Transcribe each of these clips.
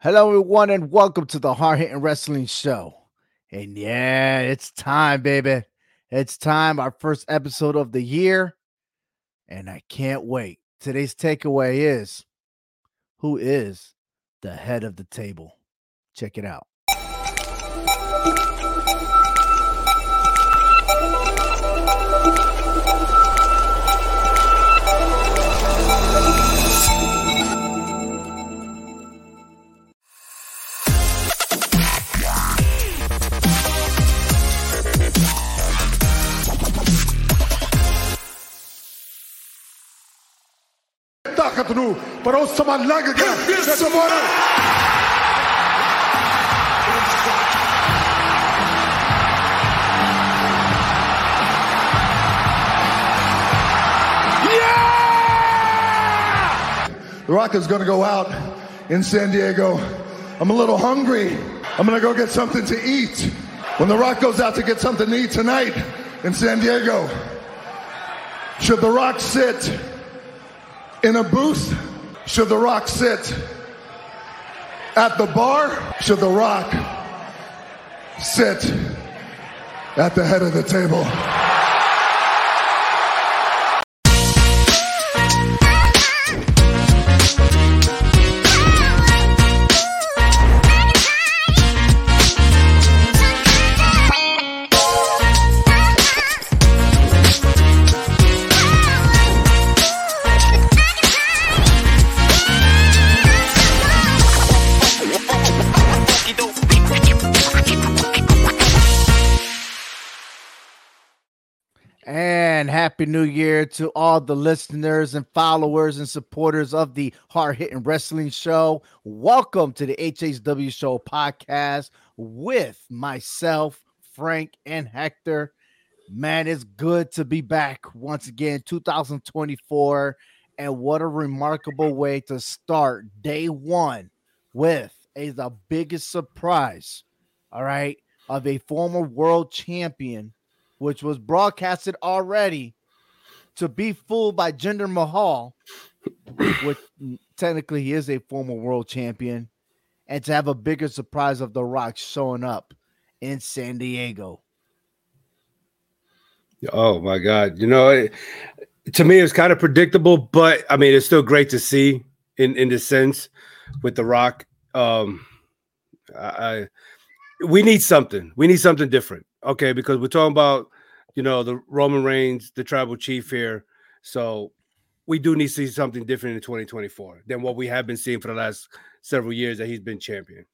Hello, everyone, and welcome to the Hard Hitting Wrestling Show. And yeah, it's time, baby. It's time, our first episode of the year. And I can't wait. Today's takeaway is who is the head of the table? Check it out. The Rock is going to go out in San Diego. I'm a little hungry. I'm going to go get something to eat. When The Rock goes out to get something to eat tonight in San Diego, should The Rock sit in a booth? Should The Rock sit at the bar? Should The Rock sit at the head of the table? Happy new year to all the listeners and followers and supporters of the Hard Hitting Wrestling Show. Welcome to the HHW Show podcast with myself, Frank, and Hector. Man, it's good to be back once again, 2024. And what a remarkable way to start day one with a, the biggest surprise, all right, of a former world champion which was broadcasted already to be fooled by Jinder Mahal, which technically he is a former world champion, and to have a bigger surprise of The Rock showing up in San Diego. Oh my God! You know, it, to me, it's kind of predictable, but I mean, it's still great to see in in the sense with The Rock. Um, I, I we need something. We need something different. Okay, because we're talking about you know the Roman Reigns, the tribal chief here. So we do need to see something different in 2024 than what we have been seeing for the last several years that he's been champion.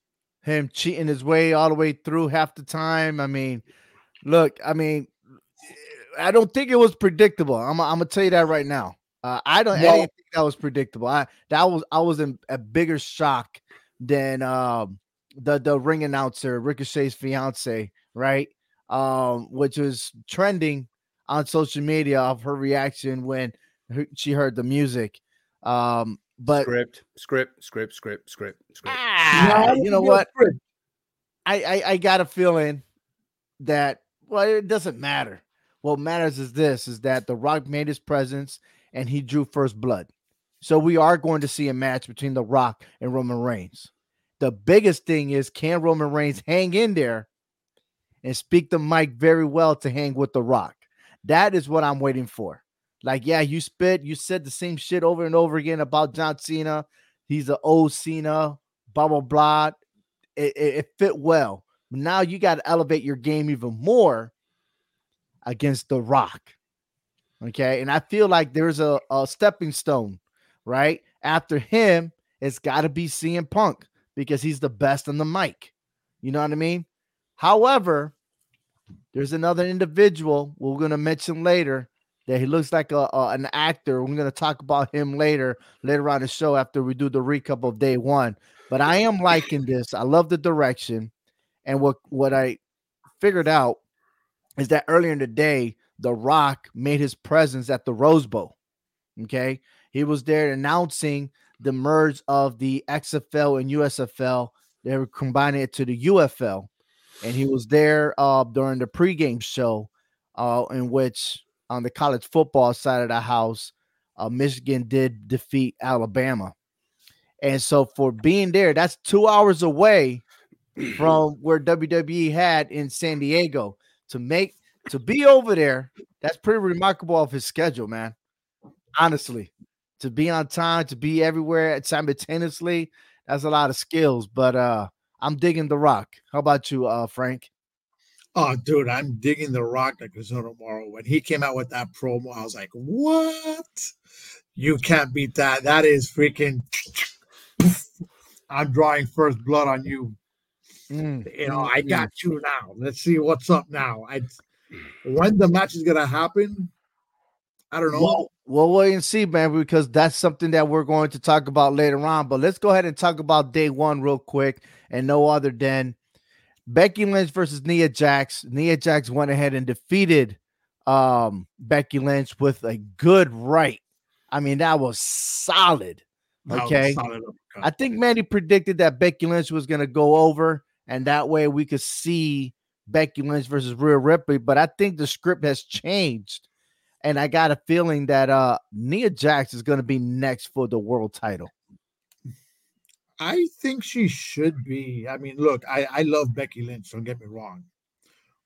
Him cheating his way all the way through half the time. I mean, look, I mean, I don't think it was predictable. I'm, I'm gonna tell you that right now. Uh, I don't. Well- didn't think that was predictable. I that was I was in a bigger shock than um the the ring announcer Ricochet's fiance, right? Um, which was trending on social media of her reaction when her- she heard the music. Um, but script, script, script, script, script, script. ah, you know what? I, I I got a feeling that well, it doesn't matter. What matters is this: is that The Rock made his presence and he drew first blood. So we are going to see a match between The Rock and Roman Reigns. The biggest thing is can Roman Reigns hang in there and speak the mic very well to hang with The Rock? That is what I'm waiting for. Like, yeah, you spit, you said the same shit over and over again about John Cena. He's an old Cena, blah blah blah it, it, it fit well. Now you got to elevate your game even more against The Rock. Okay. And I feel like there's a, a stepping stone, right? After him, it's got to be CM Punk because he's the best on the mic. You know what I mean? However, there's another individual we're going to mention later that he looks like a, a- an actor. We're going to talk about him later, later on the show after we do the recap of day one but I am liking this. I love the direction. And what what I figured out is that earlier in the day, The Rock made his presence at the Rose Bowl. Okay. He was there announcing the merge of the XFL and USFL. They were combining it to the UFL. And he was there uh, during the pregame show, uh, in which on the college football side of the house, uh, Michigan did defeat Alabama. And so for being there, that's two hours away from where WWE had in San Diego to make to be over there. That's pretty remarkable of his schedule, man. Honestly, to be on time, to be everywhere simultaneously, that's a lot of skills. But uh I'm digging the rock. How about you, uh Frank? Oh, dude, I'm digging the rock like there's no tomorrow. When he came out with that promo, I was like, what? You can't beat that. That is freaking I'm drawing first blood on you. Mm, you know, I got you now. Let's see what's up now. I when the match is gonna happen, I don't know. Well, we'll wait and see, man, because that's something that we're going to talk about later on. But let's go ahead and talk about day one real quick, and no other than Becky Lynch versus Nia Jax. Nia Jax went ahead and defeated um, Becky Lynch with a good right. I mean, that was solid. Okay. I think Mandy predicted that Becky Lynch was going to go over, and that way we could see Becky Lynch versus Rhea Ripley. But I think the script has changed, and I got a feeling that uh Nia Jax is going to be next for the world title. I think she should be. I mean, look, I, I love Becky Lynch, don't get me wrong.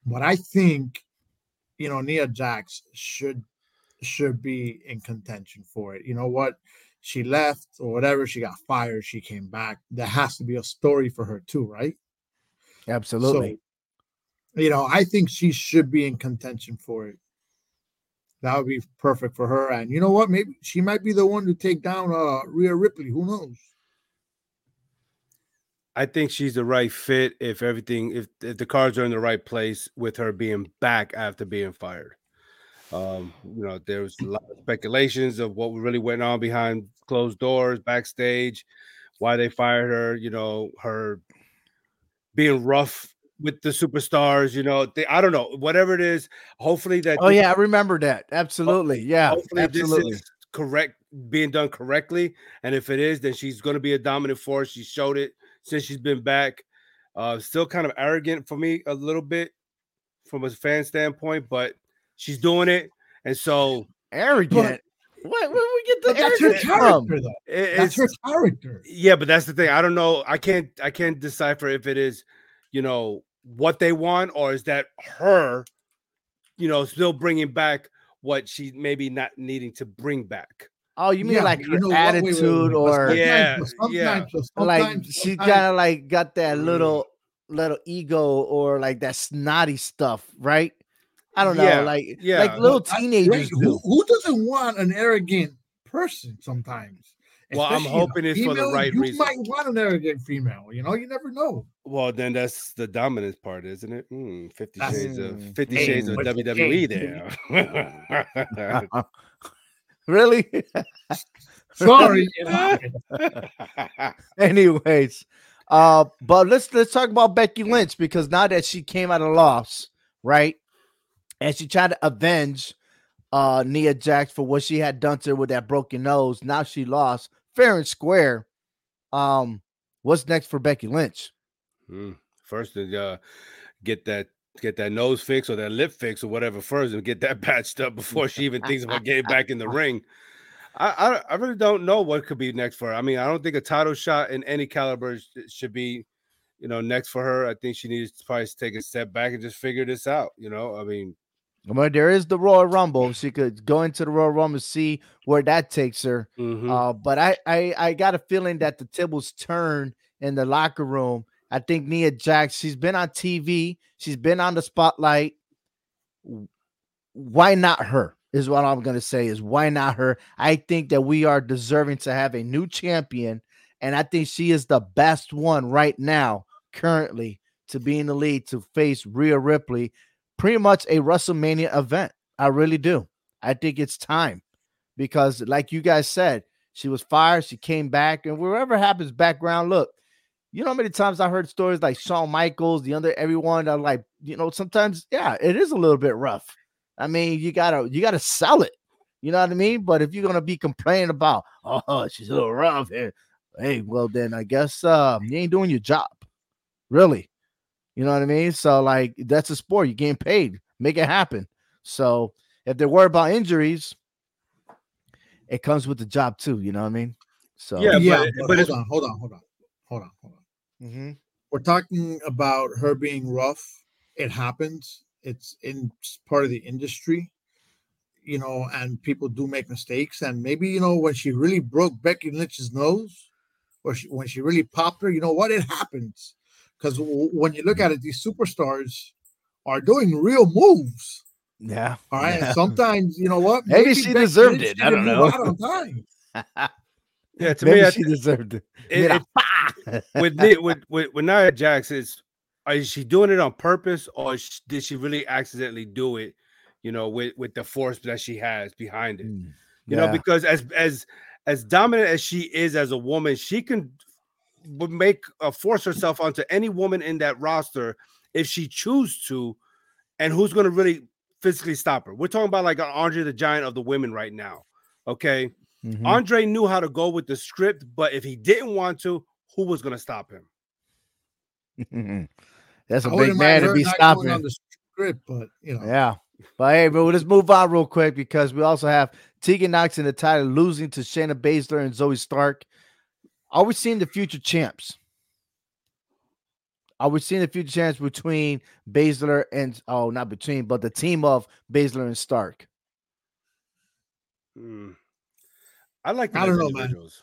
But I think, you know, Nia Jax should should be in contention for it. You know what? she left or whatever, she got fired, she came back. There has to be a story for her too, right? Absolutely. So, you know, I think she should be in contention for it. That would be perfect for her. And you know what? Maybe she might be the one to take down uh Rhea Ripley. Who knows? I think she's the right fit if everything if, if the cards are in the right place with her being back after being fired. Um, you know, there was a lot of speculations of what really went on behind closed doors, backstage, why they fired her. You know, her being rough with the superstars. You know, they, I don't know, whatever it is. Hopefully that. Oh yeah, I remember that. Absolutely, yeah. Hopefully absolutely. this is correct, being done correctly. And if it is, then she's going to be a dominant force. She showed it since she's been back. Uh, still kind of arrogant for me a little bit from a fan standpoint, but She's doing it, and so arrogant. What, where we get the that's her character, though. It, that's her character. Yeah, but that's the thing. I don't know. I can't. I can't decipher if it is, you know, what they want, or is that her, you know, still bringing back what she maybe not needing to bring back. Oh, you mean yeah, like her attitude, or yeah, yeah, like she kind of like got that little little ego or like that snotty stuff, right? I don't know, yeah, like yeah. like little teenagers. who, who, doesn't want an arrogant person sometimes? Well, I'm hoping it's female, for the right you reason. You might want an arrogant female, you know, you never know. Well, then that's the dominance part, isn't it? Mm, 50 that's, shades of 50 hey, shades of WWE there. really? Sorry. Anyways, uh, but let's let's talk about Becky Lynch because now that she came at a loss, right? and she tried to avenge uh Nia Jax for what she had done to her with that broken nose. Now she lost fair and square. Um, what's next for Becky Lynch? Mm, first, to uh, get that get that nose fix or that lip fix or whatever first, and get that patched up before she even thinks about getting back in the ring. I, I, I really don't know what could be next for her. I mean, I don't think a title shot in any caliber should be, you know, next for her. I think she needs to probably take a step back and just figure this out. You know, I mean, well, there is the Royal Rumble. She could go into the Royal Rumble, see where that takes her. Mm-hmm. Uh, but I, I, I got a feeling that the tables turn in the locker room. I think Nia Jax, she's been on TV, she's been on the spotlight. Why not her? Is what I'm gonna say. Is why not her? I think that we are deserving to have a new champion, and I think she is the best one right now, currently, to be in the lead to face Rhea Ripley pretty much a WrestleMania event. I really do. I think it's time because, like you guys said, she was fired, she came back, and wherever happens, background look. You know how many times I heard stories like Shawn Michaels, the other everyone that like, you know, sometimes, yeah, it is a little bit rough. I mean, you gotta you gotta sell it. You know what I mean? But if you're gonna be complaining about, oh, she's a little rough here, hey, well then I guess um, you ain't doing your job, really. You know what I mean? So like that's a sport. You're getting paid. Make it happen. So if they're worried about injuries, it comes with the job too. You know what I mean? So Yeah, yeah, but- but, but hold on, hold on, hold on, hold on, hold on. mm-hmm. We're talking about her being rough. It happens. It's in it's part of the industry, you know, and people do make mistakes. And maybe you know when she really broke Becky Lynch's nose, or she, when she really popped her, you know what? It happens because w- when you look at it, these superstars are doing real moves. yeah. All right. Yeah. Sometimes, you know what? Maybe she Becky deserved Lynch it. I don't know. on time. Yeah, to Maybe me, I, she deserved it. it, it- with, Ni- with with with Nia Jax, is is she doing it on purpose or sh- did she really accidentally do it? You know, with with the force that she has behind it. Mm, You know, because as as as dominant as she is as a woman, she can would make uh, force herself onto any woman in that roster if she choose to, and who's going to really physically stop her? We're talking about like an Andre the Giant of the women right now. Okay, Mhm. Andre knew how to go with the script, but if he didn't want to, who was going to stop him? That's a I big man to be stopping. on the script, but you know, Yeah. But hey, bro, let's move on real quick because we also have Tegan Nox and Natalya losing to Shayna Baszler and Zoey Stark. Are we seeing the future champs? Are we seeing the future champs between Baszler and oh, not between, but the team of Baszler and Stark? Hmm. I like them I don't know, man. individuals.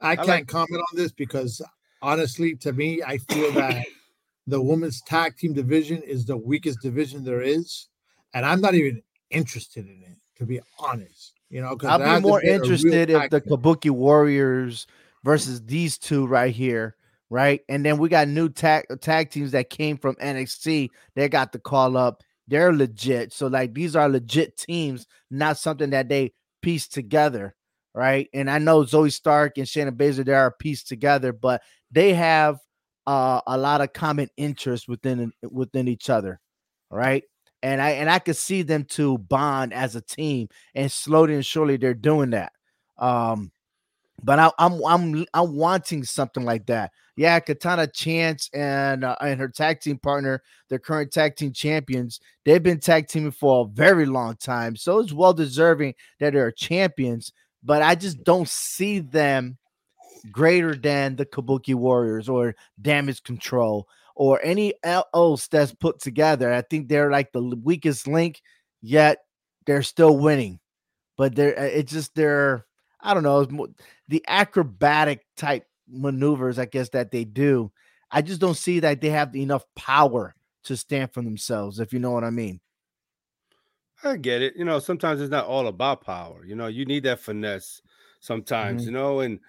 I can't like- comment on this because honestly, to me, I feel that the women's tag team division is the weakest division there is, and I'm not even interested in it, to be honest. You know, I'll be more interested if the Kabuki Warriors versus these two right here, right? And then we got new tag tag teams that came from NXT. They got the call up. They're legit. So like these are legit teams, not something that they pieced together, right? And I know Zoey Stark and Shannon Baszler they are pieced together, but they have uh, a lot of common interest within within each other, right? And I and I could see them to bond as a team, and slowly and surely they're doing that. Um, but I, I'm I'm I'm wanting something like that. Yeah, Katana Chance and uh, and her tag team partner, their current tag team champions, they've been tag teaming for a very long time, so it's well deserving that they're champions. But I just don't see them greater than the Kabuki Warriors or Damage Control or any else that's put together. I think they're like the weakest link, yet they're still winning. But they're it's just they're I don't know more, the acrobatic type maneuvers I guess that they do. I just don't see that they have enough power to stand for themselves. If you know what I mean. I get it. You know, sometimes it's not all about power. You know, you need that finesse sometimes, Mhm. you know, and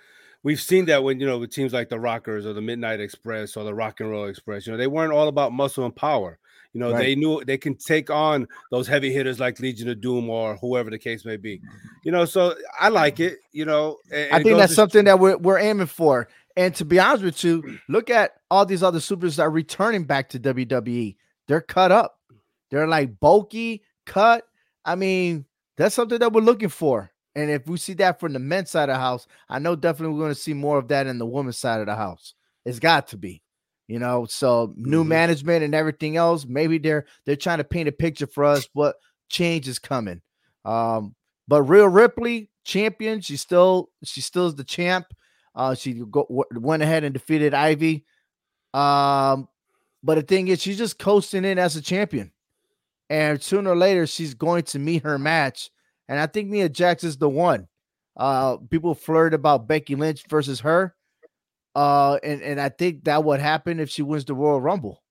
we've seen that when, you know, with teams like the Rockers or the Midnight Express or the Rock and Roll Express, you know, they weren't all about muscle and power. You know, Right. they knew they can take on those heavy hitters like Legion of Doom or whoever the case may be. You know, so I like it, you know. and I think that's to- something that we're, we're aiming for. And to be honest with you, look at all these other supers that are returning back to WWE. They're cut up. They're like bulky, cut. I mean, that's something that we're looking for. And if we see that from the men's side of the house, I know definitely we're going to see more of that in the women's side of the house. It's got to be, you know. So new Mhm. management and everything else. Maybe they're they're trying to paint a picture for us what change is coming. Um, but Rhea Ripley, champion, she still she still is the champ. Uh, she go, w- went ahead and defeated Ivy. Um, but the thing is, she's just coasting in as a champion, and sooner or later she's going to meet her match. And I think Nia Jax is the one. Uh, people flirt about Becky Lynch versus her. Uh, and and I think that would happen if she wins the Royal Rumble.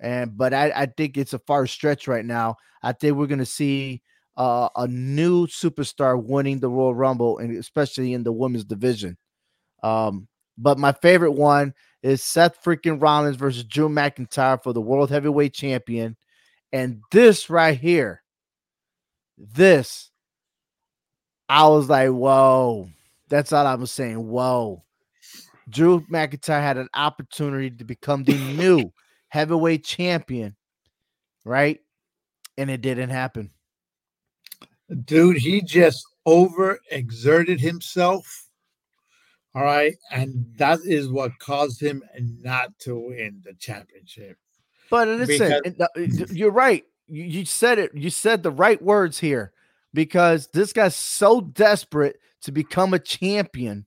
And but I, I think it's a far stretch right now. I think we're gonna see uh, a new superstar winning the Royal Rumble, and especially in the women's division. Um, but my favorite one is Seth freaking Rollins versus Drew McIntyre for the World Heavyweight Champion. And this right here, this, I was like, whoa. That's all I was saying. Whoa. Drew McIntyre had an opportunity to become the new heavyweight champion, right? And it didn't happen. dude, he just over exerted himself. All right. And that is what caused him not to win the championship. But listen, Because- uh, you're right. You said it. You said the right words here because this guy's so desperate to become a champion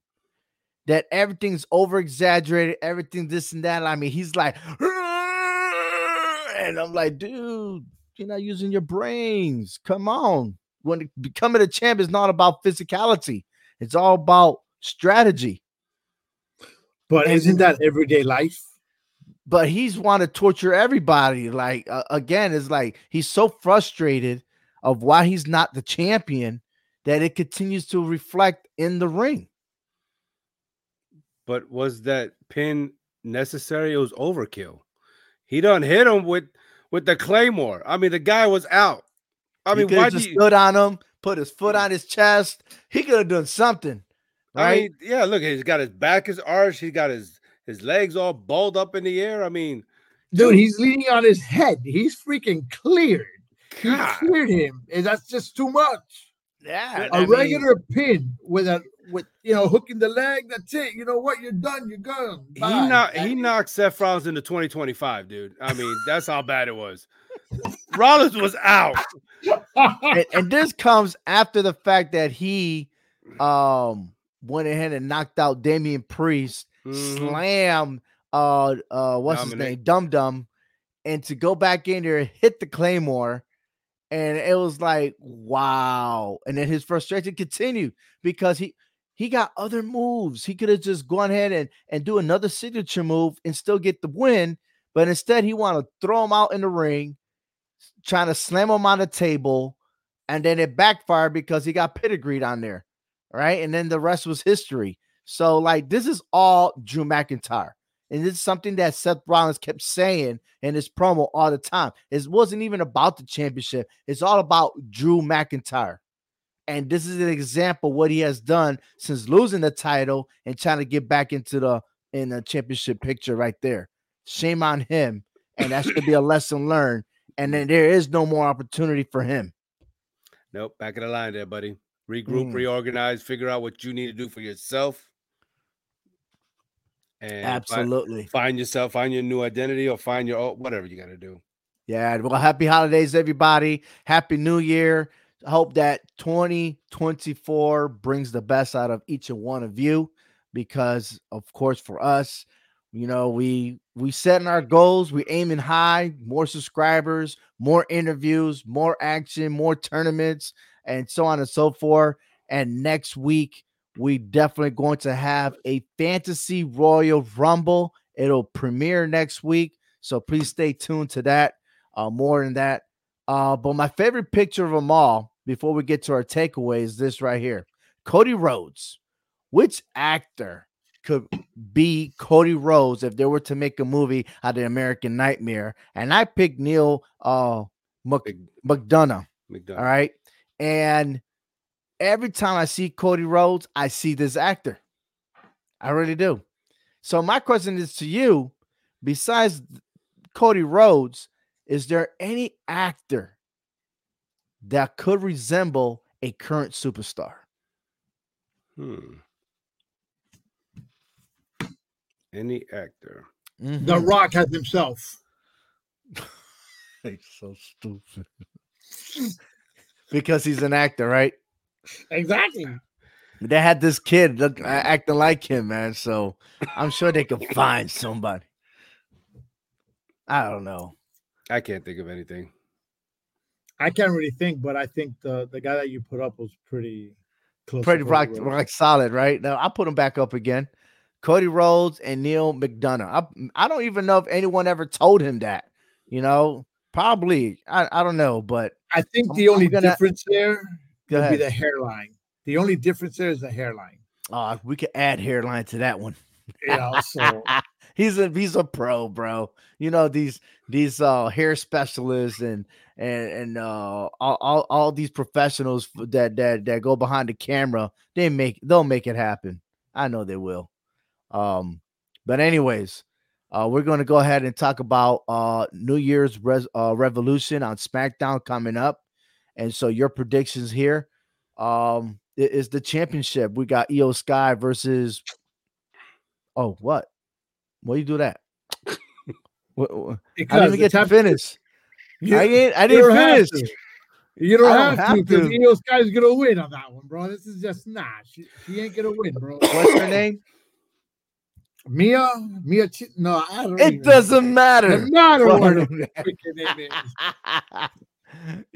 that everything's over exaggerated, everything this and that. I mean, he's like, and I'm like, dude, you're not using your brains. Come on. When becoming a champ is not about physicality, it's all about strategy. But and, isn't that everyday life? But he's want to torture everybody. Like uh, again, it's like he's so frustrated of why he's not the champion that it continues to reflect in the ring. But was that pin necessary? It was overkill. He done hit him with with the claymore. I mean, the guy was out. I he mean, why just you... stood on him, put his foot mm. on his chest. He could have done something. Right? I mean, yeah, look, he's got his back is arched, he got his his legs all balled up in the air. I mean, dude, he's leaning on his head. He's freaking cleared. God. He cleared him. And that's just too much. Yeah. A I regular mean, pin with a with you know hooking the leg. That's it. You know what? You're done. You're gone. Bye. He knocked he knocked Seth Rollins into 2025, dude. I mean, that's how bad it was. Rollins was out. and, and, this comes after the fact that he um went ahead and knocked out Damian Priest, mm-hmm. slammed uh uh what's Dominik. his name? Dum Dum, and to go back in there, hit the Claymore. And it was like, wow. And then his frustration continued because he he got other moves. He could have just gone ahead and, and do another signature move and still get the win. But instead, he wanted to throw him out in the ring, trying to slam him on the table. And then it backfired because he got pedigreed on there. Right. And then the rest was history. So, like, this is all Drew McIntyre. And this is something that Seth Rollins kept saying in his promo all the time. It wasn't even about the championship, it's all about Drew McIntyre. And this is an example what he has done since losing the title and trying to get back into the in the championship picture right there. Shame on him. And that should be a lesson learned. And then there is no more opportunity for him. Nope. Back of the line there, buddy. Regroup, mm. reorganize, figure out what you need to do for yourself. And absolutely find, find yourself, find your new identity, or find your whatever you got to do. Yeah. Well, happy holidays, everybody. Happy New Year hope that 2024 brings the best out of each and one of you because of course for us you know we we setting our goals we aiming high more subscribers more interviews more action more tournaments and so on and so forth. And next week we definitely going to have a fantasy royal rumble. It'll premiere next week so please stay tuned to that. Uh, more than that uh, but my favorite picture of them all, before we get to our takeaway, is this right here Cody Rhodes. Which actor could be Cody Rhodes if they were to make a movie out of American Nightmare? And I picked Neal uh, Mc, McDonough. McDonough. All right. And every time I see Cody Rhodes, I see this actor. I really do. So my question is to you, besides Cody Rhodes, is there any actor that could resemble a current superstar? Hmm. Any actor. Mm-hmm. The Rock has himself. he's so stupid. because he's an actor, right? Exactly. They had this kid look, acting like him, man. So I'm sure they could find somebody. I don't know. I can't think of anything. I can't really think, but I think the the guy that you put up was pretty close. Pretty rock, rock solid, right? Now I'll put him back up again. Cody Rhodes and Neal McDonough. I, I don't even know if anyone ever told him that. You know, probably. I, I don't know, but I think the I'm, only I'm gonna, difference there would be the hairline. The only difference there is the hairline. Oh, we could add hairline to that one. Yeah, so he's a he's a pro, bro. You know these these uh hair specialists and and and uh all, all, all these professionals that that that go behind the camera, they make they'll make it happen. I know they will. Um, but anyways, uh, we're going to go ahead and talk about uh New Year's res- uh, Revolution on SmackDown coming up, and so your predictions here. Um, is the championship. We got Iyo Sky versus. Oh, what? Why you do that? what, what? I didn't get to finish. You, I ain't. I didn't finish. You don't, have, have, to because Iyo Sky's gonna win on that one, bro. This is just nah. She, she ain't gonna win, bro. What's her name? Mia, Mia. Ch- no, I don't. It doesn't matter. Doesn't matter what the freaking name is.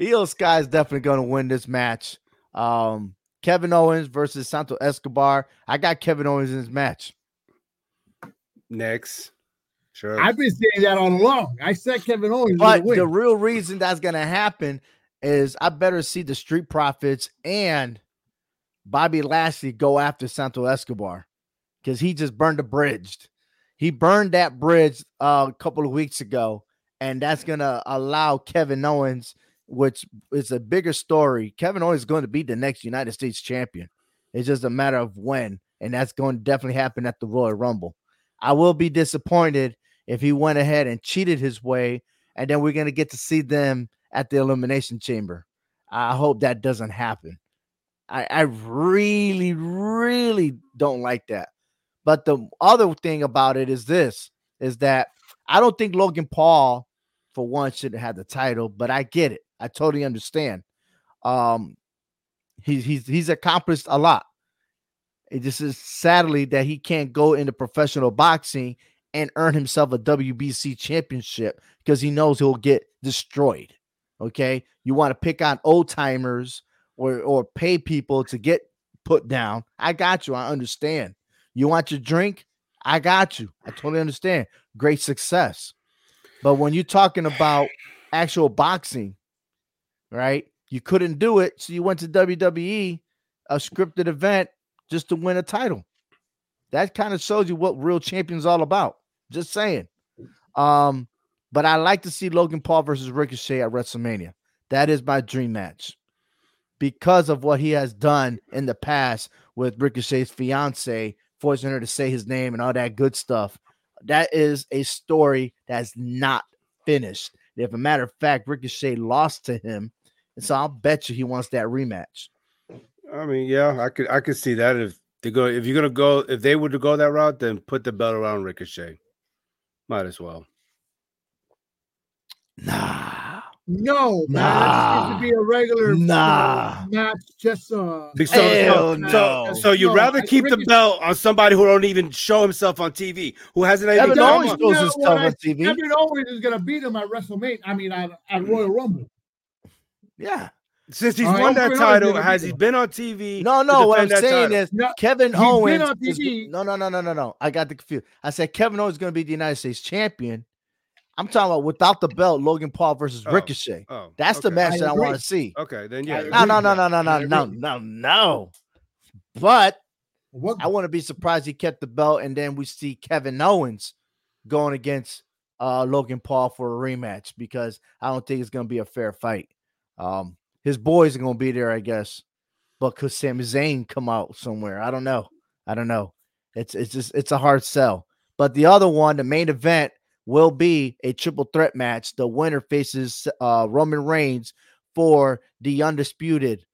Iyo Sky is definitely going to win this match. Um, Kevin Owens versus Santos Escobar. I got Kevin Owens in this match. Next. Sure. I've been saying that all along. I said Kevin Owens But would the real reason that's going to happen is I better see the Street Profits and Bobby Lashley go after Santos Escobar because he just burned a bridge. He burned that bridge uh, a couple of weeks ago, and that's going to allow Kevin Owens, which is a bigger story. Kevin Owens is going to be the next United States champion. It's just a matter of when, and that's going to definitely happen at the Royal Rumble. I will be disappointed if he went ahead and cheated his way, and then we're going to get to see them at the Elimination Chamber. I hope that doesn't happen. I, I really, really don't like that. But the other thing about it is this is that I don't think Logan Paul, for one, should have the title, but I get it. I totally understand. Um, he's he's he's accomplished a lot. It just is sadly that he can't go into professional boxing and earn himself a WBC championship because he knows he'll get destroyed. Okay. You want to pick on old timers or or pay people to get put down. I got you. I understand. You want your drink? I got you. I totally understand. Great success. But when you're talking about actual boxing, right? You couldn't do it, so you went to WWE, a scripted event, just to win a title. That kind of shows you what real champions all about. Just saying. Um, but I like to see Logan Paul versus Ricochet at WrestleMania. That is my dream match because of what he has done in the past with Ricochet's fiance, forcing her to say his name and all that good stuff. That is a story that's not finished. If a matter of fact, Ricochet lost to him, and so I'll bet you he wants that rematch. I mean, yeah, I could I could see that if they go if you're gonna go if they were to go that route, then put the belt around Ricochet. Might as well. Nah, No, man. That needs to be a regular Nah. match. Just uh, Be- So, Hell so, no. so, so you'd No, rather I- keep the Ricochet- belt on somebody who don't even show himself on TV, who hasn't even Kevin come Owens on- shows Yeah, his well, stuff I- on TV. Kevin Owens is gonna beat him at WrestleMania. I mean, at, at Royal Rumble. Yeah. Since he's All right, won that title, has he been on TV? No, no. What I'm saying title? is No, Kevin he's been Owens. on is- no, no, no, no, no, no. I got the confused. I said Kevin Owens is going to be the United States champion. I'm talking about without the belt, Logan Paul versus Oh, Ricochet. Oh, That's the match I that I want to see. Okay, then yeah. No, no, no, no, no, no, no, no, no. But What? I wouldn't be surprised he kept the belt, and then we see Kevin Owens going against uh, Logan Paul for a rematch because I don't think it's going to be a fair fight. Um, his boys are to be there, I guess, but could Sami Zayn come out somewhere? I don't know. I don't know. It's it's just it's a hard sell. But the other one, the main event, will be a triple threat match. The winner faces uh, Roman Reigns for the undisputed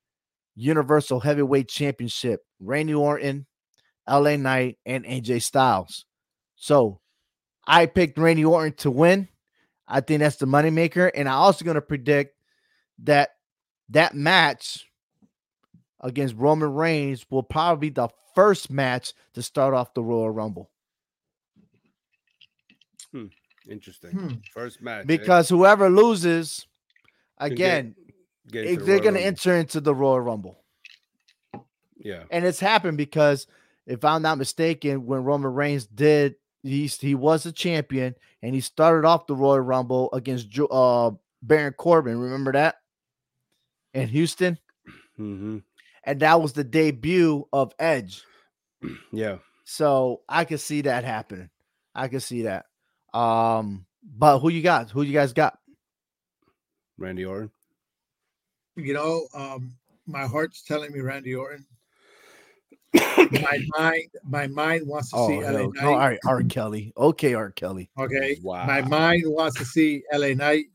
Universal Heavyweight Championship. Randy Orton, LA Knight, and AJ Styles. So I picked Randy Orton to win. I think that's the moneymaker. And I also going to predict that that match against Roman Reigns will probably be the first match to start off the Royal Rumble. Interesting. Hmm. First match. eh? Because whoever loses, Can get- again, Get if into the they're Royal going to enter into the Royal Rumble. Yeah. And it's happened because if I'm not mistaken, when Roman Reigns did, he, he was a champion and he started off the Royal Rumble against uh, Baron Corbin. Remember that? In Houston. hmm And that was the debut of Edge. Yeah. So I could see that happening. I could see that. Um, but who you got? Who you guys got? Randy Orton. You know, um, my heart's telling me Randy Orton. my mind, my mind wants to Oh, see LA hell, Knight. no, all right, R. Kelly. Okay, R. Kelly. Okay. Wow. My mind wants to see LA Knight.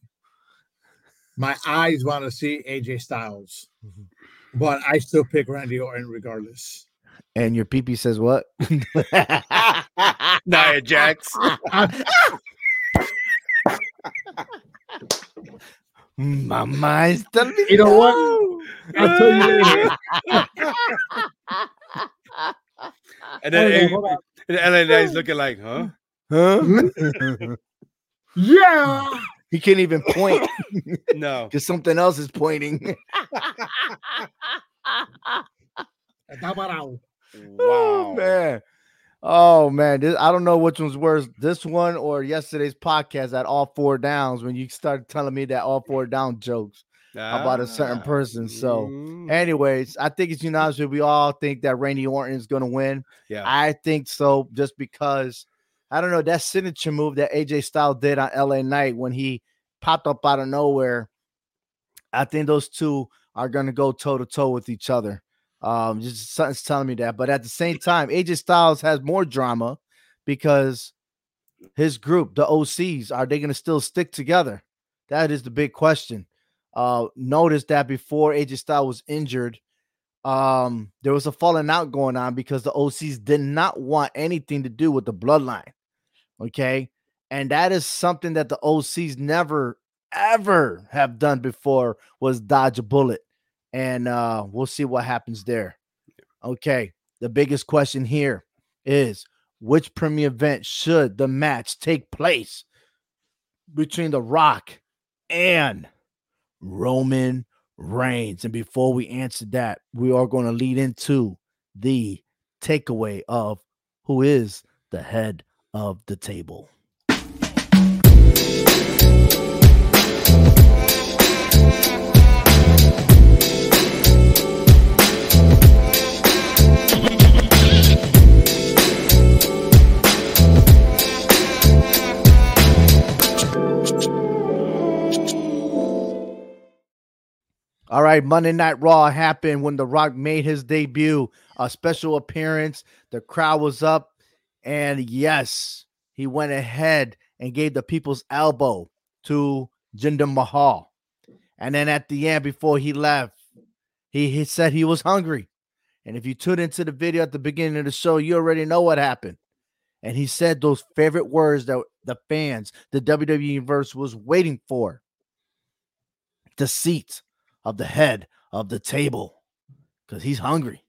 My eyes want to see AJ Styles. Mm-hmm. But I still pick Randy Orton regardless. And your PP says what? Nia Jax. My mind's telling me You know what? no. I'll tell you later. And then oh, Hold on, A- hold on. And LA Knight's looking like, huh? Huh? Yeah. He can't even point No. because something else is pointing. Está parado. Oh Wow. man. Oh man, this, I don't know which one's worse, this one or yesterday's podcast at all four downs when you started telling me that all four down jokes about a certain Ah, person. So, mm, anyways, I think it's unanimous. We all think that Randy Orton is going to win. yeah. I think so, just because I don't know that signature move that AJ Styles did on LA Knight when he popped up out of nowhere. I think those two are going to go toe to toe with each other. Um, just something's telling me that, but at the same time, AJ Styles has more drama because his group, the OCs, are they going to still stick together? That is the big question. Uh, notice that before AJ Styles was injured, um, there was a falling out going on because the OCs did not want anything to do with the bloodline. Okay. And that is something that the OCs never ever have done before was dodge a bullet. And uh we'll see what happens there. Okay. The biggest question here is which premier event should the match take place between The Rock and Roman Reigns? And before we answer that, we are going to lead into the takeaway of who is the head of the table. All right, Monday Night Raw happened when The Rock made his debut, a special appearance. The crowd was up, and yes, he went ahead and gave the people's elbow to Jinder Mahal. And then at the end, before he left, he, he said he was hungry. And if you tuned into the video at the beginning of the show, you already know what happened. And he said those favorite words that the fans, the WWE universe was waiting for. The seat of the head of the table. Because he's hungry.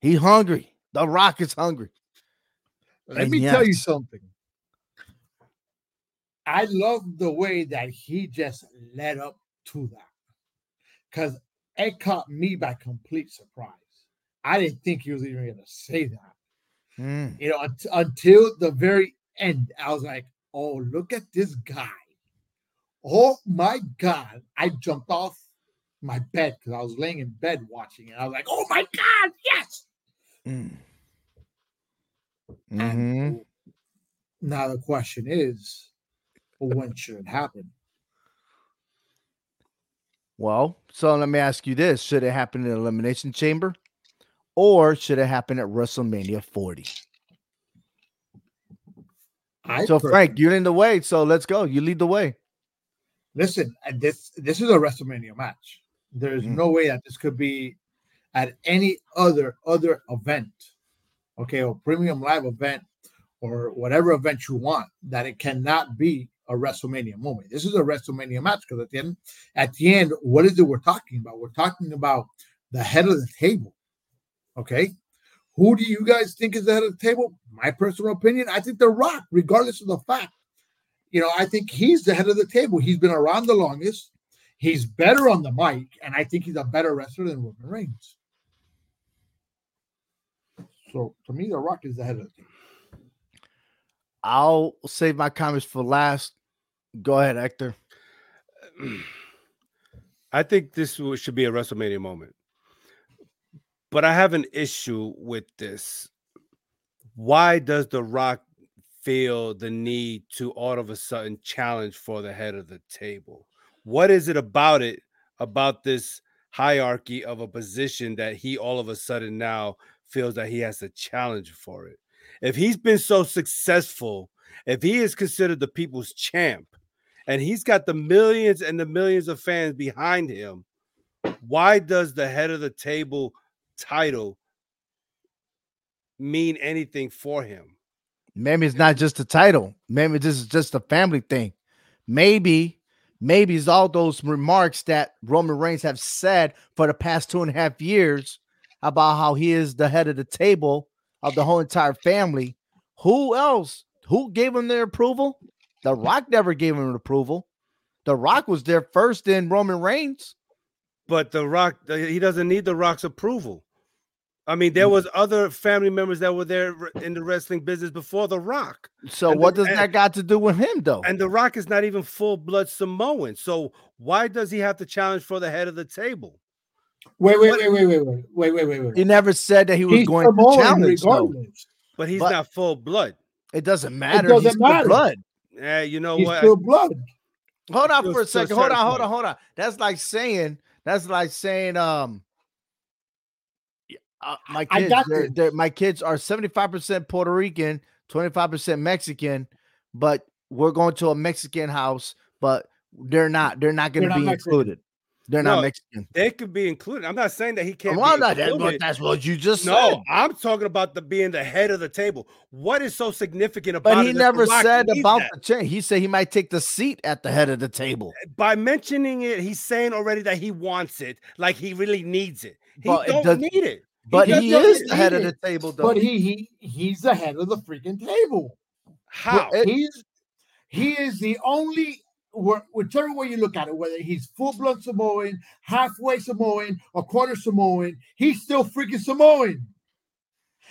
He's hungry. The rock is hungry. Let And me tell you something. I love the way that he just led up to that because it caught me by complete surprise. I didn't think he was even going to say that. Mm. You know, unt- until the very end, I was like, oh, look at this guy. Oh my God. I jumped off my bed because I was laying in bed watching it. I was like, oh my God, yes. Mm. Mhm. And now the question is, when should it happen? Well, so let me ask you this should it happen in Elimination Chamber or should it happen at WrestleMania 40? I So, Frank, you're in the way. So, let's go. You lead the way. listen, uh, this this is a WrestleMania match. There's Mm. no way that this could be at any other other event, okay, or premium live event, or whatever event you want. That it cannot be a WrestleMania moment. This is a WrestleMania match because at the end, at the end, what is it we're talking about? We're talking about the head of the table. Okay, who do you guys think is the head of the table? My personal opinion, I think The Rock, regardless of the fact you know, I think he's the head of the table. He's been around the longest. He's better on the mic, and I think he's a better wrestler than Roman Reigns. So to me, The Rock is the head of the team. I'll save my comments for last. Go ahead, Hector. I think this should be a WrestleMania moment. But I have an issue with this. Why does The Rock feel the need to all of a sudden challenge for the head of the table? What is it about it, about this hierarchy of a position that he all of a sudden now feels that he has a challenge for it? If he's been so successful, if he is considered the people's champ, and he's got the millions and the millions of fans behind him, why does the head of the table title mean anything for him? Maybe it's not just a title. Maybe this is just a family thing. Maybe, maybe it's all those remarks that Roman Reigns have said for the past two and a half years about how he is the head of the table of the whole entire family. Who else? Who gave him their approval? The Rock never gave him approval. The Rock was there first in Roman Reigns. But the Rock, he doesn't need the Rock's approval. I mean, there mm. was other family members that were there in the wrestling business before The Rock. So and what the, does and, that got to do with him, though? And The Rock is not even full blood Samoan. So why does he have to challenge for the head of the table? Wait, wait, wait, wait, wait, wait, wait, wait, wait, wait. He never said that he was he's going Samoan to challenge. Regardless. But he's but not full blood. It doesn't matter. It doesn't he's matter. Blood. Yeah, you know he's what? Still blood. Hold on for a second. Hold on, hold on, hold on. That's like saying. That's like saying. Um uh, my kids, they're, they're, my kids are 75% Puerto Rican, 25% Mexican, but we're going to a Mexican house, but they're not, they're not going to be Mexican. included. They're no, not Mexican. They could be included. I'm not saying that he can't. Well, not that, that's what you just no, said. I'm talking about the being the head of the table. What is so significant about? But he never said about that? the change. He said he might take the seat at the head of the table. Eh, by mentioning it, he's saying already that he wants it, like he really needs it. He but don't it does, need it. But he, he is the head of the table, though. But he he he's the head of the freaking table. How? Eh he's he is the only whichever way you look at it, whether he's full blood Samoan, halfway Samoan, or quarter Samoan, he's still freaking Samoan.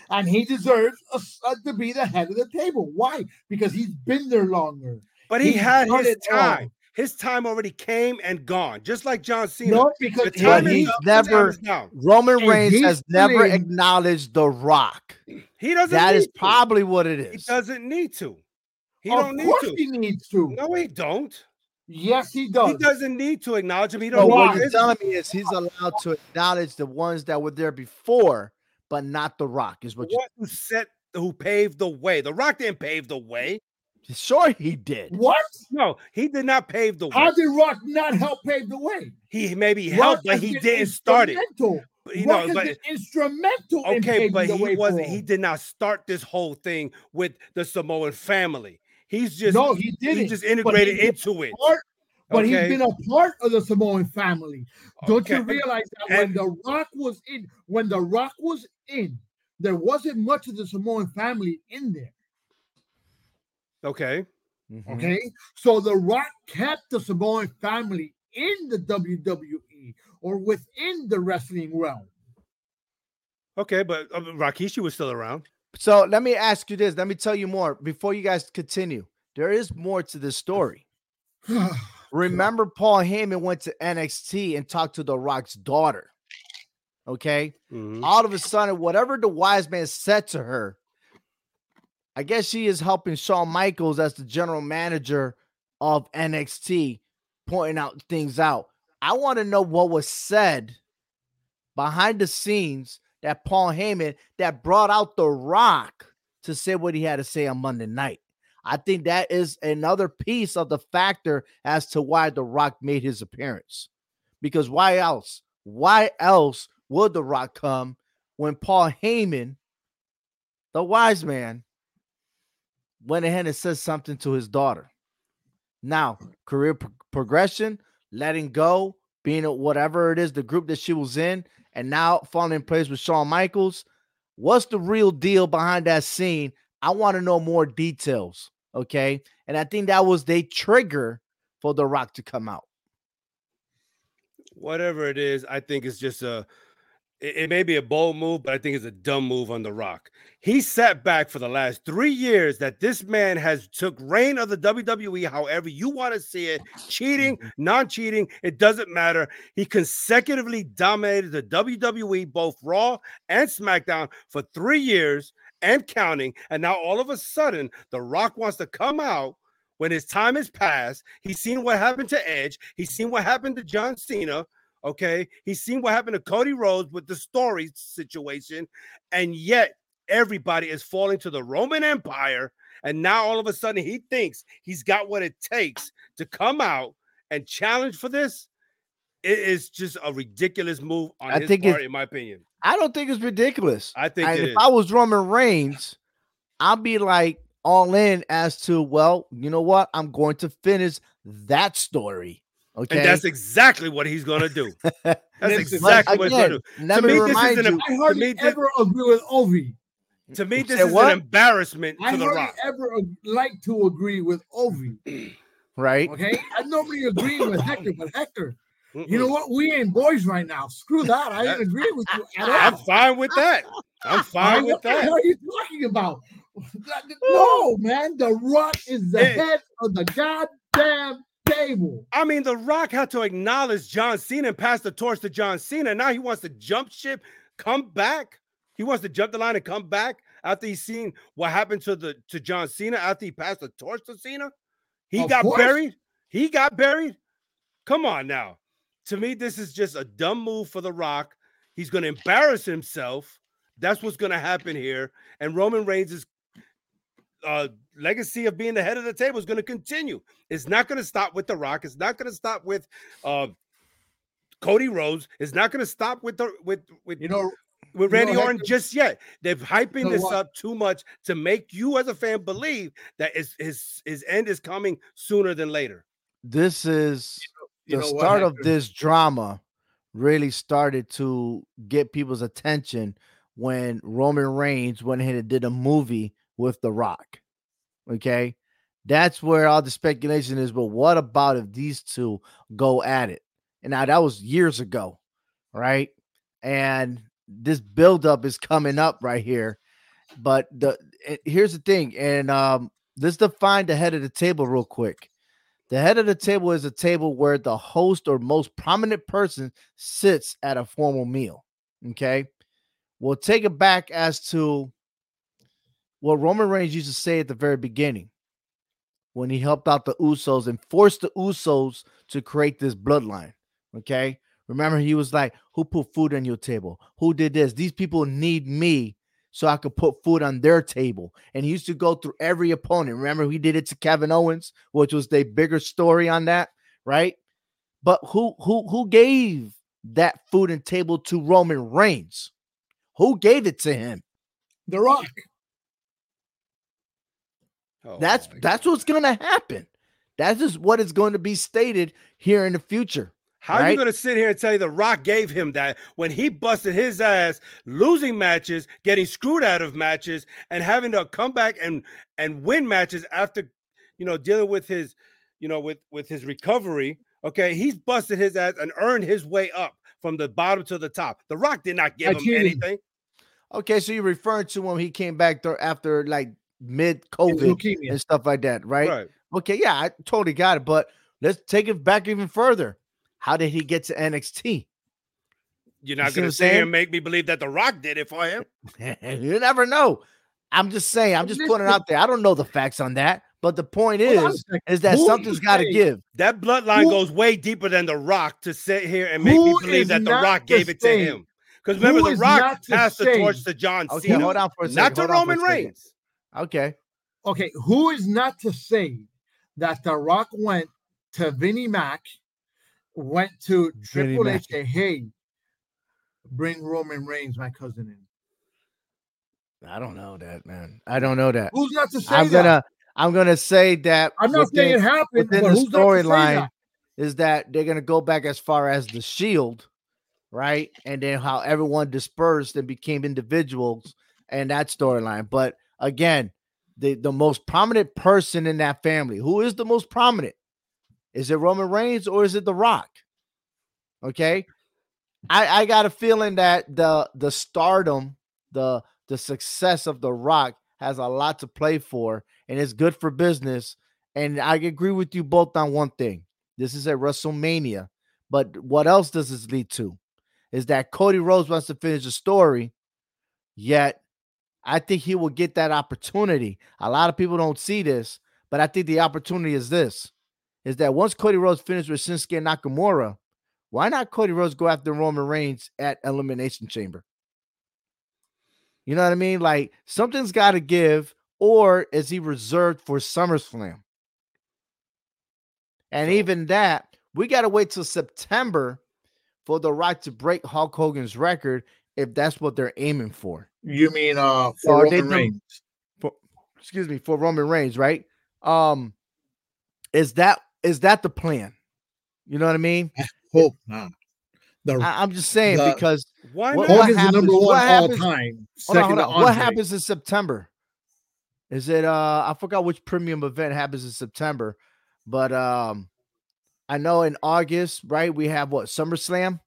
And he deserves a, uh, to be the head of the table. Why? Because he's been there longer. But he he's had his time. All. His time already came and gone, just like John Cena. No, because he's never Roman Reigns has never acknowledged The Rock. He doesn't. That is to. probably what it is. He doesn't need to. He of don't need course to. He needs to. No, he don't. Yes, he does. He doesn't need to acknowledge him. He don't. No, what you're telling me is he's allowed to acknowledge the ones that were there before, but not The Rock. Is what, what you set who paved the way. The Rock didn't pave the way. Sure, he did. What? No, he did not pave the way. How did Rock not help pave the way? He maybe helped, but he didn't start it. You know, but instrumental. Okay, but he wasn't. He did not start this whole thing with the Samoan family. He's just no, he didn't. He just integrated he into it. Part, but okay. he's been a part of the Samoan family. Don't okay. you realize that and, when the Rock was in, when the Rock was in, there wasn't much of the Samoan family in there. Okay. Mm-hmm. Okay. So The Rock kept the Samoan family in the WWE or within the wrestling realm. Okay, but uh, Rikishi was still around. So let me ask you this. Let me tell you more before you guys continue. There is more to this story. Remember, Paul Heyman went to NXT and talked to The Rock's daughter. Okay. Mm-hmm. All of a sudden, whatever the wise man said to her, I guess she is helping Shawn Michaels as the general manager of NXT, pointing out things out. I want to know what was said behind the scenes that Paul Heyman that brought out The Rock to say what he had to say on Monday night. I think that is another piece of the factor as to why The Rock made his appearance. Because why else? Why else would The Rock come when Paul Heyman, the wise man, went ahead and said something to his daughter. Now, career pro- progression, letting go, being whatever it is, the group that she was in, and now falling in place with Shawn Michaels. What's the real deal behind that scene? I want to know more details. Okay. And I think that was the trigger for The Rock to come out. Whatever it is, I think it's just a it, it, may be a bold move, but I think it's a dumb move on The Rock. He sat back for the last three years that this man has took reign of the WWE, however you want to see it, cheating, mm-hmm. non-cheating, it doesn't matter. He consecutively dominated the WWE, both Raw and SmackDown, for three years and counting. And now all of a sudden, The Rock wants to come out when his time has passed. He's seen what happened to Edge. He's seen what happened to John Cena. Okay. He's seen what happened to Cody Rhodes with the story situation. And yet everybody is falling to the Roman Empire. And now all of a sudden he thinks he's got what it takes to come out and challenge for this. It is just a ridiculous move on I his think part, in my opinion. I don't think it's ridiculous. I think if is. I was Roman Reigns, I'd be like all in as to, well, you know what? I'm going to finish that story. Okay. And that's exactly what he's going to do. That's exactly what he's going to do. To me, this is an, I hardly me, ever agree with Ovi. To me, this is what? an embarrassment to I the Rock. ever like to agree with Ovi. Right. Okay. I normally agree with Hector, but Hector, you know what? We ain't boys right now. Screw that. I didn't agree with you at all. I'm fine with that. I'm fine with that. What are you talking about? No, man. The Rock is the head of the goddamn table. I mean, The Rock had to acknowledge John Cena and pass the torch to John Cena. Now he wants to jump ship, come back. He wants to jump the line and come back after he's seen what happened to the to John Cena after he passed the torch to Cena. He of got course. buried. He got buried. Come on now. To me, this is just a dumb move for The Rock. He's going to embarrass himself. That's what's going to happen here. And Roman Reigns' uh, legacy of being the head of the table is going to continue. It's not going to stop with The Rock. It's not going to stop with uh, Cody Rhodes. It's not going to stop with the with with you know with Randy Orton just yet. They're hyping this what? up too much to make you as a fan believe that his his, his end is coming sooner than later. This is you know, the start what, of this drama really started to get people's attention when Roman Reigns went ahead and did a movie with The Rock. Okay. That's where all the speculation is. But what about if these two go at it? And now that was years ago, right? And this buildup is coming up right here. But the here's the thing, and um, let's define the head of the table real quick. The head of the table is a table where the host or most prominent person sits at a formal meal. Okay. We'll take it back as to what Roman Reigns used to say at the very beginning when he helped out the Usos and forced the Usos to create this bloodline. Okay. Remember, he was like, Who put food on your table? Who did this? These people need me so I could put food on their table. And he used to go through every opponent. Remember, he did it to Kevin Owens, which was the bigger story on that, right? But who who who gave that food and table to Roman Reigns? Who gave it to him? The Rock. Oh that's that's what's gonna happen. That is what is going to be stated here in the future. How right? are you going to sit here and tell you The Rock gave him that when he busted his ass, losing matches, getting screwed out of matches, and having to come back and and win matches after, you know, dealing with his, you know, with with his recovery? Okay, he's busted his ass and earned his way up from the bottom to the top. The Rock did not give him anything. Okay, so you're referring to when he came back there after like mid COVID and stuff like that, right? right? Okay, yeah, I totally got it. But let's take it back even further. How did he get to NXT? You're not you going to say and make me believe that The Rock did it for him. you never know. I'm just saying. I'm just putting it out there. I don't know the facts on that, but the point is, is that something's got to give. That bloodline Who? goes way deeper than The Rock to sit here and make me believe that The Rock gave it to him. Because remember, The Rock passed the torch to John okay, Cena, hold on for a second. not to Roman Reigns. Okay. Okay. Who is not to say that The Rock went to Vinnie Mac went to Triple H hey, bring Roman Reigns, my cousin, in. I don't know that, man. I don't know that. Who's not to say I'm that? gonna I'm gonna say that I'm not within, saying it happened within the storyline is that they're gonna go back as far as the shield, right? And then how everyone dispersed and became individuals and that storyline. But again, the, the most prominent person in that family, who is the most prominent? Is it Roman Reigns or is it The Rock? Okay. I, I got a feeling that the the stardom, the the success of The Rock has a lot to play for and it's good for business. And I agree with you both on one thing. This is a WrestleMania. But what else does this lead to? Is that Cody Rhodes wants to finish the story, yet I think he will get that opportunity. A lot of people don't see this, but I think the opportunity is this is that once Cody Rhodes finished with Shinsuke and Nakamura, why not Cody Rhodes go after Roman Reigns at Elimination Chamber? You know what I mean? Like something's got to give, or is he reserved for SummerSlam? And even that, we got to wait till September for the right to break Hulk Hogan's record if that's what they're aiming for. You mean uh for Roman Reigns? For, excuse me, for Roman Reigns, right? Um, is that is that the plan? You know what I mean? I hope not. The, I, am just saying the, because Why What- not? Hogan's happens- number what one all happens- time. Hold on, hold on. What happens in September? Is it uh I forgot which premium event happens in September, but um I know in August, right? We have what SummerSlam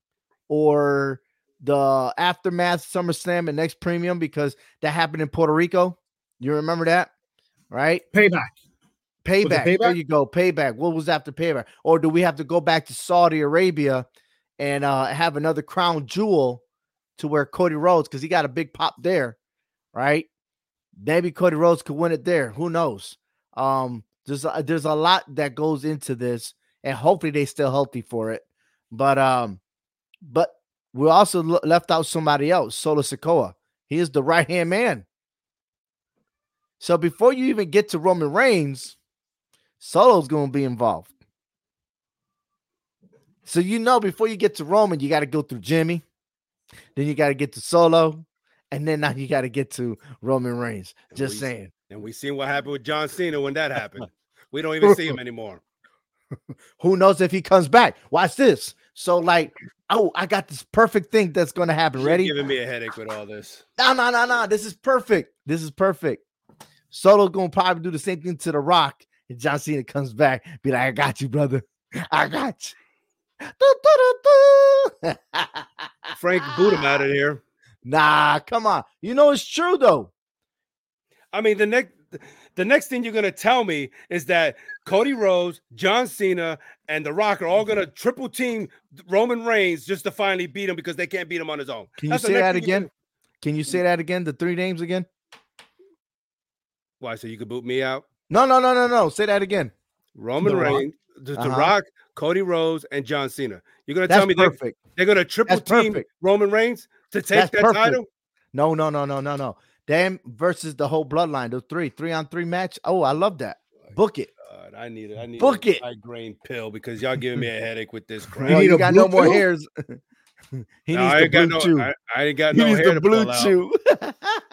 or the aftermath SummerSlam and next premium because that happened in Puerto Rico. You remember that, right? Payback. Payback. There you go. Payback. What was after payback? Or do we have to go back to Saudi Arabia and uh have another crown jewel to where Cody Rhodes, because he got a big pop there, right? Maybe Cody Rhodes could win it there. Who knows? Um, there's a, there's a lot that goes into this, and hopefully they still healthy for it. But um, but we also le- left out somebody else, Solo Sikoa. He is the right hand man. So before you even get to Roman Reigns, Solo's going to be involved. So you know before you get to Roman, you got to go through Jimmy, then you got to get to Solo, and then now you got to get to Roman Reigns. Just We- saying. And we seen what happened with John Cena when that happened. We don't even see him anymore. Who knows if he comes back? Watch this. So like, oh, I got this perfect thing that's going to happen. You're Ready? Giving me a headache with all this. No, no, no, no. This is perfect. This is perfect. Solo's gonna probably do the same thing to The Rock, and John Cena comes back, be like, "I got you, brother. I got you." Frank, boot him out of here. Nah, come on. You know it's true though. I mean, the next the next thing you're gonna tell me is that Cody Rhodes, John Cena, and The Rock are all gonna triple team Roman Reigns just to finally beat him because they can't beat him on his own. Can you That's say that again? Can you say that again? The three names again? Why? So you could boot me out? No, no, no, no, no. Say that again. Roman The Reigns, The, The Uh-huh. Rock, Cody Rhodes, and John Cena. You're gonna That's tell me they're, they're gonna triple That's team perfect. Roman Reigns to take That's that perfect. title? No, no, no, no, no, no. Them versus the whole bloodline. The three, three on three match. Oh, I love that. Book it. God, I need it. I need Book a it. migraine pill because y'all giving me a headache with this You crap. Well, need you a got blue no more chew? hairs. he No, needs I the ain't got blue no. chew. I, I ain't got he no needs hair the to blue pull out. chew.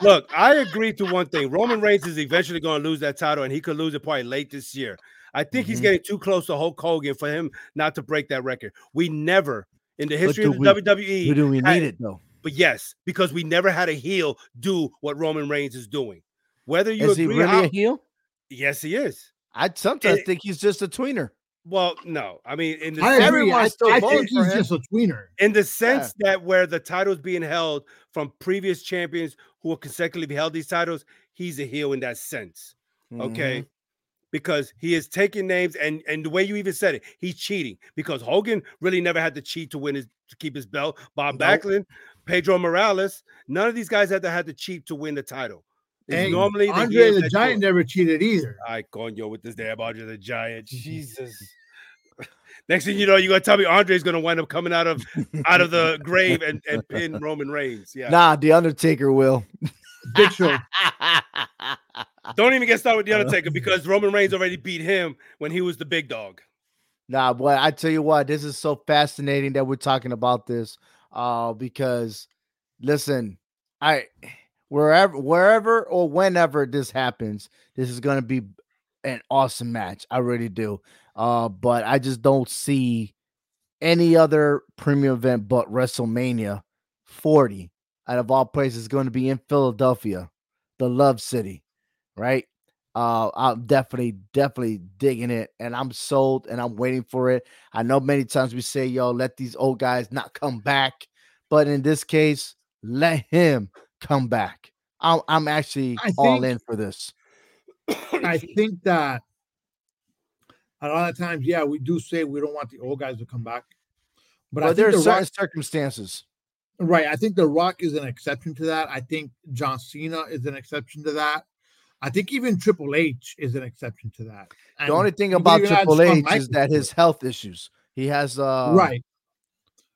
Look, I agree to one thing. Roman Reigns is eventually going to lose that title, and he could lose it probably late this year. I think he's Mhm. getting too close to Hulk Hogan for him not to break that record. We never, in the history do of we- the WWE, But do we had- need it though? But yes, because we never had a heel do what Roman Reigns is doing. Whether you Is he agree, really how- a heel? yes, he is. I sometimes It- think he's just a tweener. Well, no, I mean, in the I agree. Everyone's I, still I think he's him. just a tweener. in the sense that where the title's being held from previous champions who have consecutively held these titles, he's a heel in that sense. okay Mhm. because he is taking names and and the way you even said it he's cheating because hogan really never had to cheat to win his to keep his belt bob Nope. backlund pedro morales none of these guys had to had to cheat to win the title it's Hey, normally the Andre heels the Giant it. never cheated either. I conyo with this damn Andre the Giant. Jesus. Next thing you know, you're gonna tell me Andre's gonna wind up coming out of out of the grave and, and pin Roman Reigns. Yeah. Nah, the Undertaker will. Big Show. Don't even get started with the uh-huh. Undertaker because Roman Reigns already beat him when he was the big dog. Nah, boy, I tell you what, this is so fascinating that we're talking about this. Uh, because listen, I wherever wherever or whenever this happens, this is gonna be an awesome match. I really do. Uh, but I just don't see any other premium event but WrestleMania 40 out of all places going to be in Philadelphia, the Love City, right? Uh, I'm definitely, definitely digging it, and I'm sold, and I'm waiting for it. I know many times we say, "Yo, let these old guys not come back," but in this case, let him come back. I'm, I'm actually I all in for this. I think that a lot of times, yeah, we do say we don't want the old guys to come back. But I there think are the certain Rock, circumstances. right. I think the Rock is an exception to that. I think John Cena is an exception to that. I think even Triple H is an exception to that. The only thing about Triple H is that his health issues. He has uh, right.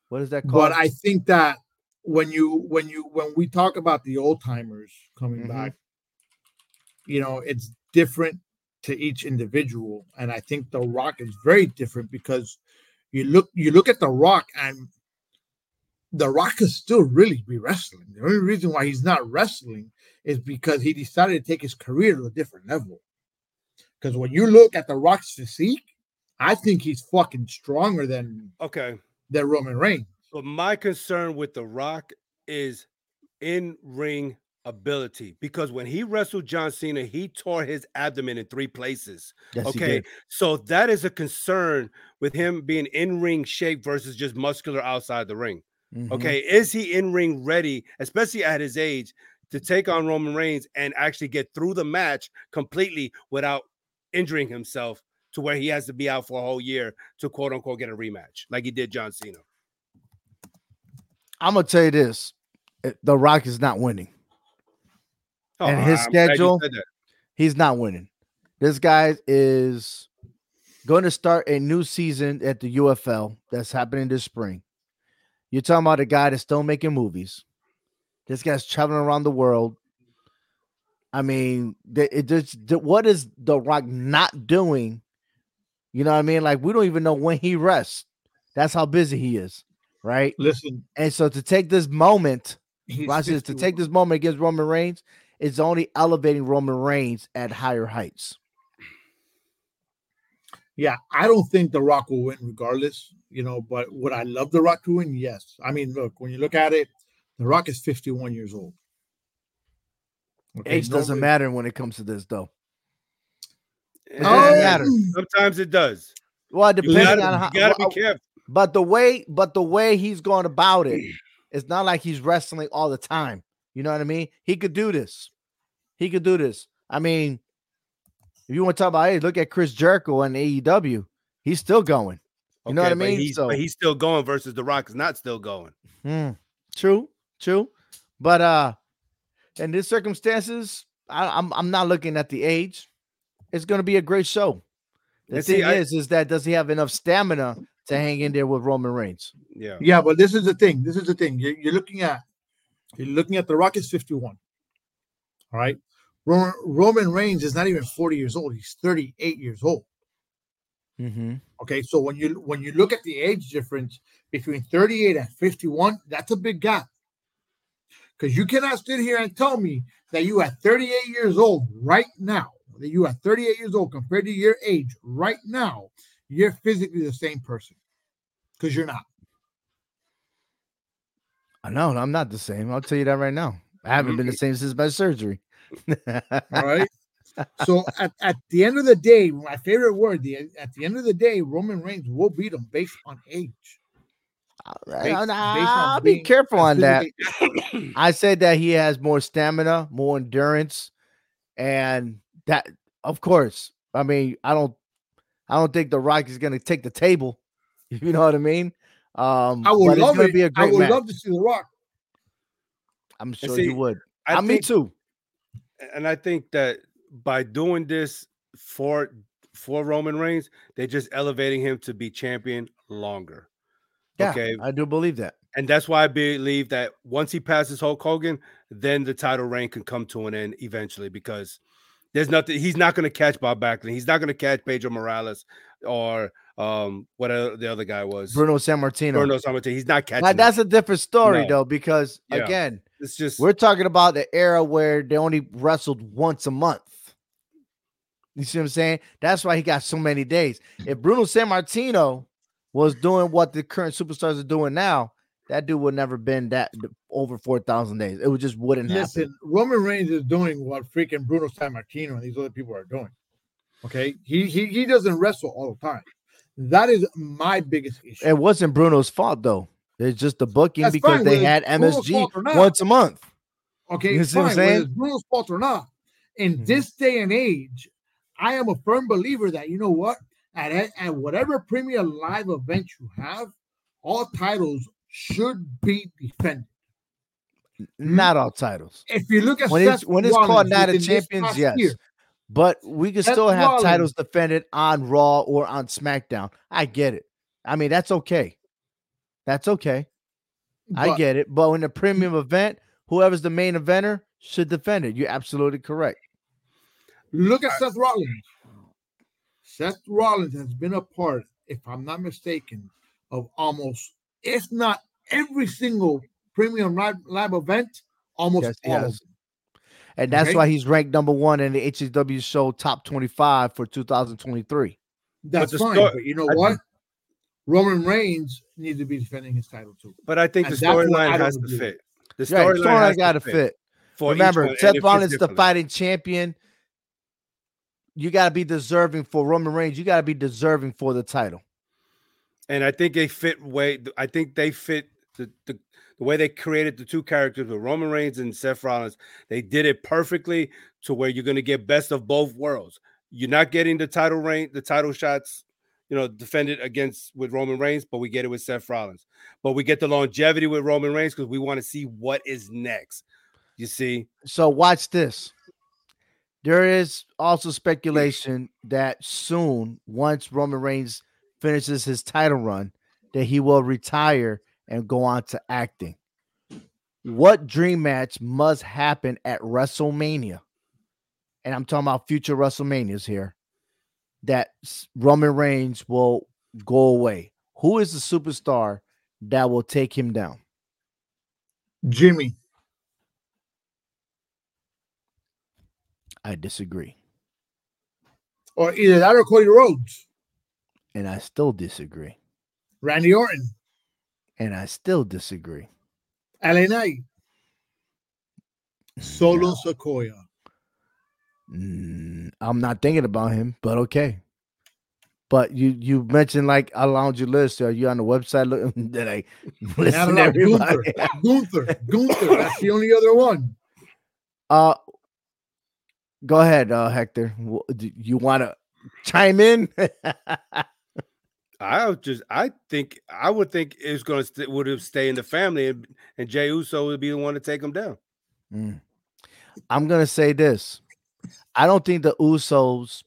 What is that called? But I think that when you when you when we talk about the old timers coming Mhm. back, you know, it's different to each individual, and I think The Rock is very different because you look you look at The Rock and The Rock is still really be wrestling. The only reason why he's not wrestling is because he decided to take his career to a different level. Because when you look at The Rock's physique, I think he's fucking stronger than Okay. than Roman Reigns. But my concern with The Rock is in ring ability because when he wrestled John Cena, he tore his abdomen in three places. Yes, okay, so that is a concern with him being in ring shape versus just muscular outside the ring. Mhm. Okay, is he in ring ready, especially at his age, to take on Roman Reigns and actually get through the match completely without injuring himself to where he has to be out for a whole year to quote unquote get a rematch like he did John Cena? I'm gonna tell you this: eh, The Rock is not winning. And his Oh, I'm schedule, he's not winning. This guy is going to start a new season at the UFL that's happening this spring. You're talking about a guy that's still making movies. This guy's traveling around the world. I mean, it just what is The Rock not doing? You know what I mean? Like we don't even know when he rests. That's how busy he is, right? Listen, And so to take this moment Watch this. To take this moment against Roman Reigns is only elevating Roman Reigns at higher heights. Yeah, I don't think The Rock will win regardless, you know, but would I love The Rock to win? Yes. I mean, look, when you look at it, The Rock is 51 years old. Okay, Age doesn't matter when it comes to this, though. It doesn't matter. Sometimes it does. Well, You depending gotta, on you how. gotta well, be careful. but the way, but the way he's going about it, it's not like he's wrestling all the time. You know what I mean? He could do this. He could do this. I mean, if you want to talk about, hey, look at Chris Jericho and AEW. He's still going. You know what I mean? He's, So- but he's still going versus The Rock is not still going. Hmm. True, true. But uh in these circumstances, I, I'm I'm not looking at the age. It's gonna be a great show. The And thing see, I- is, is that does he have enough stamina to hang in there with Roman Reigns? Yeah. Yeah, but this is the thing. This is the thing. You're, you're looking at you're looking at the Rock is 51. All right. Roman, Roman Reigns is not even 40 years old. He's 38 years old. Mm-hmm. Okay. So when you when you look at the age difference between 38 and 51, that's a big gap. Because you cannot sit here and tell me that you are 38 years old right now, that you are 38 years old compared to your age right now, you're physically the same person. Because you're not. I know I'm not the same. I'll tell you that right now. I haven't been the mm-hmm. same since my surgery. All right. so at, at the end of the day, my favorite word, the, at the end of the day, Roman Reigns will beat him based on age. Based- based I'll be being careful on that. I said that he has more stamina, more endurance, and that, of course. I mean, I don't, I don't think the Rock is going to take the table. You know what I mean? Um, I would love it. to be a I great would match. love to see The Rock. I'm sure see, you would. I I, me too. and I think that by doing this for for Roman Reigns, they're just elevating him to be champion longer. Yeah, Okay. I do believe that. And that's why I believe that once he passes Hulk Hogan, then the title reign can come to an end eventually because there's nothing he's not going to catch Bob Backlund. He's not going to catch Pedro Morales or um whatever the other guy was. Bruno Sammartino. Bruno Sammartino. He's not catching. Now, that's a different story No. though, because Yeah. again, It's just we're talking about the era where they only wrestled once a month. You see what I'm saying? That's why he got so many days. If Bruno Sammartino was doing what the current superstars are doing now, that dude would never been that over four thousand days. It would just wouldn't happen. Listen, Roman Reigns is doing what freaking Bruno Sammartino and these other people are doing. Okay. He he, he doesn't wrestle all the time. That is my biggest issue. It wasn't Bruno's fault though. It's just the booking That's because fine, they had MSG fault or not. once a month. Okay, You see what I'm saying? it's Bruno's fault or not. In Mhm. this day and age, I am a firm believer that you know what, at at whatever premium live event you have, all titles should be defended. Hmm? Not all titles. If you look at When it's Seth when it's called Rollins Night of within this Champions, yes. year, But we can Seth still have Rollins. titles defended on Raw or on SmackDown. I get it. I mean, that's okay. That's okay. I get it. But in a hmm? premium event, whoever's the main eventer should defend it. You're absolutely correct. Look at Seth Rollins. Seth Rollins has been a part, if I'm not mistaken, of almost, if not every single premium live, live event, almost Yes, he all of them. And that's Okay. why he's ranked number one in the HSW show top 25 for 2023. That's the fine. sto- but you know I what? Roman Reigns needs to be defending his title too. But I think And the storyline has to fit. The Right, storyline storyline has got to to fit. for Remember, one, and Seth it fits Rollins the differently. fighting champion. You got to be deserving for Roman Reigns. You got to be deserving for the title. and I think they fit way. I think they fit the, the the way they created the two characters with Roman Reigns and Seth Rollins. They did it perfectly to where you're going to get best of both worlds. You're not getting the title reign, the title shots, you know, defended against with Roman Reigns, but we get it with Seth Rollins. But we get the longevity with Roman Reigns because we want to see what is next. You see, So watch this. There is also speculation that soon, once Roman Reigns finishes his title run, that he will retire and go on to acting. What dream match must happen at WrestleMania? And I'm talking about future WrestleManias here. That Roman Reigns will go away. Who is the superstar that will take him down? Jimmy. I disagree. Or either that or Cody Rhodes. And I still disagree. Randy Orton. And I still disagree. LA Knight. Solo Sikoa. Mm, I'm not thinking about him, but okay. But you you mentioned like I allowed your list. Are you on the website looking that I listen to everybody? Gunther. Gunther. Gunther. That's the only other one. Uh go ahead, uh Hector. Do You want to chime in? I would just I think I would think it's going to st- would have stay in the family, and, and Jey Uso would be the one to take him down. Mm. I'm gonna say this. I don't think the Usos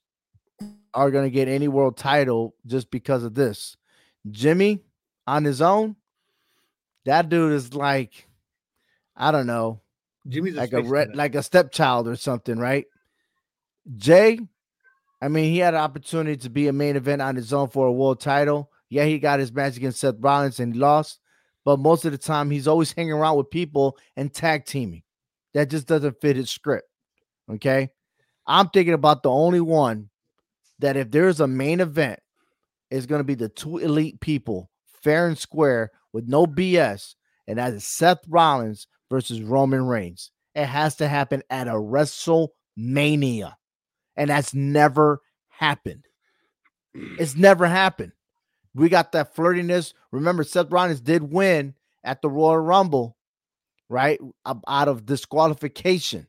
are gonna get any world title just because of this. Jimmy on his own, that dude is like, I don't know, Jimmy's like a space red, like a stepchild or something, right? Jey, I mean, he had an opportunity to be a main event on his own for a world title. Yeah, he got his match against Seth Rollins and he lost, but most of the time he's always hanging around with people and tag teaming. That just doesn't fit his script. Okay. I'm thinking about the only one that if there's a main event, is going to be the two elite people, fair and square, with no BS, and that is Seth Rollins versus Roman Reigns. It has to happen at a WrestleMania, and that's never happened. It's never happened. We got that flirtiness. Remember, Seth Rollins did win at the Royal Rumble, right? Out of disqualification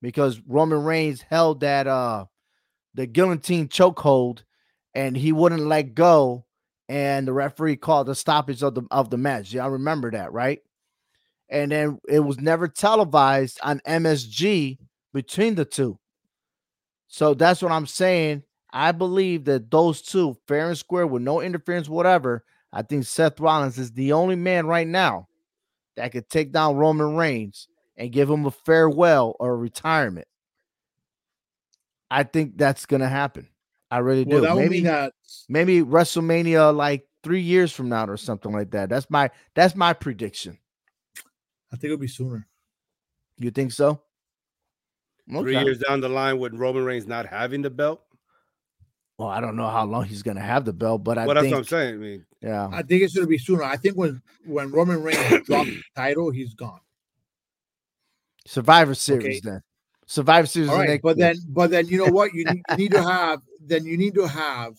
because Roman Reigns held that uh the guillotine chokehold and he wouldn't let go and the referee called the stoppage of the of the match. I remember that, right? And then it was never televised on MSG between the two. So that's what I'm saying. I believe that those two, fair and square, with no interference, whatever. I think Seth Rollins is the only man right now that could take down Roman Reigns and give him a farewell or a retirement. I think that's gonna happen. I really well, do. that maybe that maybe WrestleMania like three years from now or something like that. That's my that's my prediction. I think it'll be sooner. You think so? Three years down the line, with Roman Reigns not having the belt, Well, I don't know how long he's gonna have the belt, but I well, that's what I'm saying. I mean, yeah. I think it's gonna be sooner. I think when when Roman Reigns drops the title, he's gone. Survivor Series Okay. then. Survivor Series. All the right, next but then but then you know what? You need, you need to have then you need to have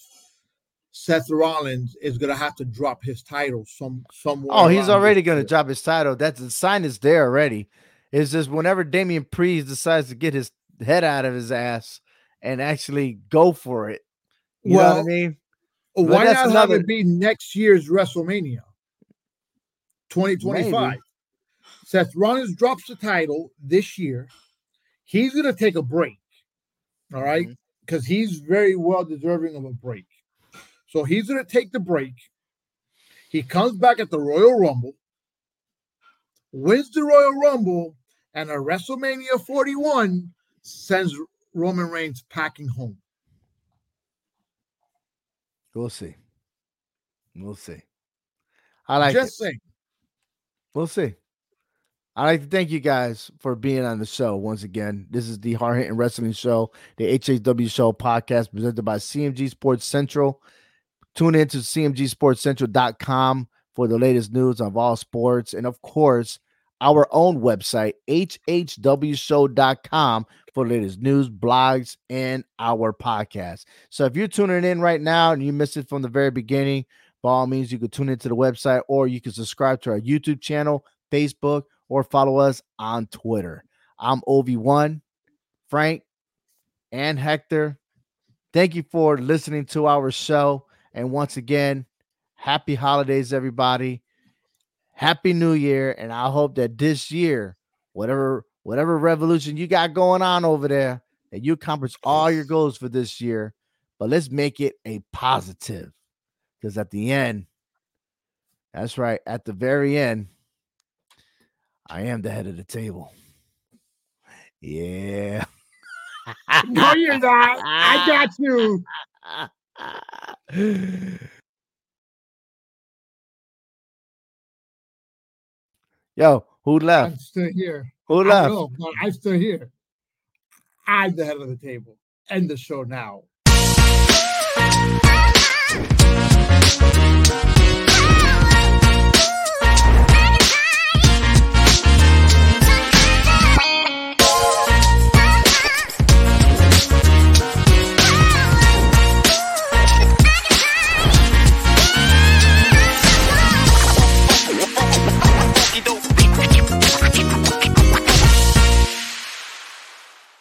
Seth Rollins is gonna have to drop his title some somewhere. Oh, he's already going to drop his title. That's the sign is there already. It's just whenever Damian Priest decides to get his head out of his ass and actually go for it. You know what I Well, mean? Why not have it be next year's WrestleMania? 2025. Maybe. Seth Rollins drops the title this year. He's going to take a break. All right? Mm-hmm. Because he's very well deserving of a break. So he's going to take the break. He comes back at the Royal Rumble, wins the Royal Rumble, and a WrestleMania 41 sends Roman Reigns packing home. We'll see. We'll see. I like Just it. saying. We'll see. I'd like to thank you guys for being on the show once again. This is the Hard Hitting Wrestling Show, the HHW Show podcast presented by CMG Sports Central. Tune in to cmgsportscentral.com for the latest news of all sports. And of course, our own website, hhwshow.com, for the latest news, blogs, and our podcast. So if you're tuning in right now and you missed it from the very beginning, by all means, you can tune into the website or you can subscribe to our YouTube channel, Facebook, or follow us on Twitter. I'm OV1, Frank, and Hector. Thank you for listening to our show. And once again, happy holidays, everybody. Happy New Year. And I hope that this year, whatever whatever revolution you got going on over there, that you accomplish all your goals for this year. But let's make it a positive. Because at the end, that's right, at the very end, I am the head of the table. Yeah. no, you're not. I got you. Yo, who left? I'm still here. Who left? Know, I'm still here. I'm the head of the table. End the show now.